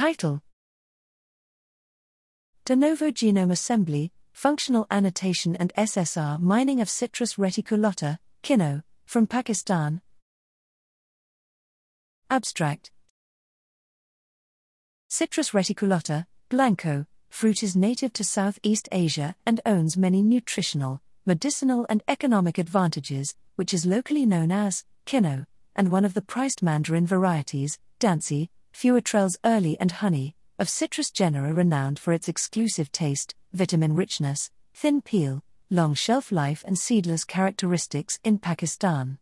Title De novo genome assembly, functional annotation and SSR mining of Citrus reticulata, Kinnow, from Pakistan. Abstract Citrus reticulata, blanco, fruit is native to Southeast Asia and owns many nutritional, medicinal, and economic advantages, which is locally known as Kinnow, and one of the priced mandarin varieties, Dancy, Fuetrell's early and honey, of citrus genera renowned for its exclusive taste, vitamin richness, thin peel, long shelf life, and seedless characteristics in Pakistan.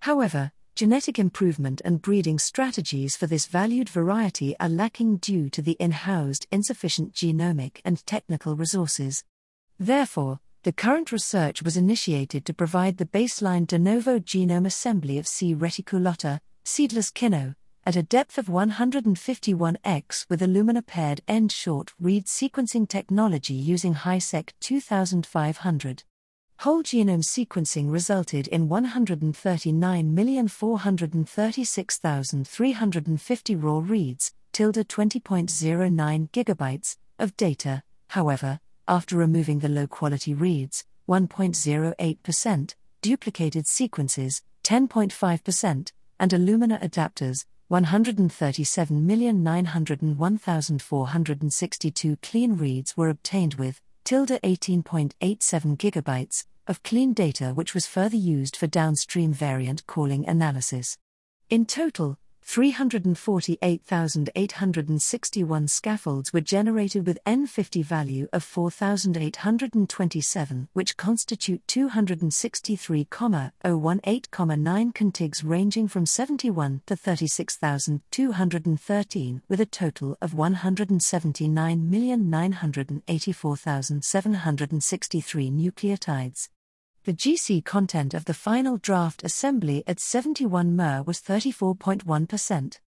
However, genetic improvement and breeding strategies for this valued variety are lacking due to the in housed insufficient genomic and technical resources. Therefore, the current research was initiated to provide the baseline de novo genome assembly of C. reticulata, seedless kinnow, at a depth of 151x with Illumina paired end short read sequencing technology using HiSeq 2500. Whole genome sequencing resulted in 139,436,350 raw reads, tilde 20.09 gigabytes, of data, however, after removing the low quality reads, 1.08%, duplicated sequences, 10.5%, and Illumina adapters, 137,901,462 clean reads were obtained with tilde 18.87 gigabytes of clean data which was further used for downstream variant calling analysis. In total, 348,861 scaffolds were generated with N50 value of 4,827, which constitute 263,018,9 contigs ranging from 71 to 36,213, with a total of 179,984,763 nucleotides. The GC content of the final draft assembly at 71 mer was 34.1%.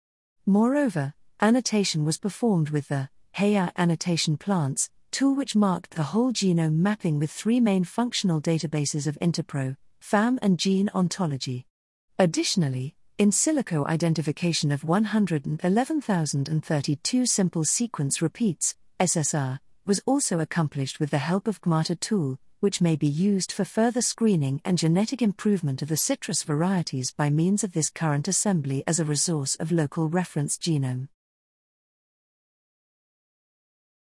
Moreover, annotation was performed with the HEA annotation plants tool which marked the whole genome mapping with three main functional databases of Interpro, Pfam and gene ontology. Additionally, in silico identification of 111,032 simple sequence repeats, SSR, was also accomplished with the help of GMATA tool, which may be used for further screening and genetic improvement of the citrus varieties by means of this current assembly as a resource of local reference genome.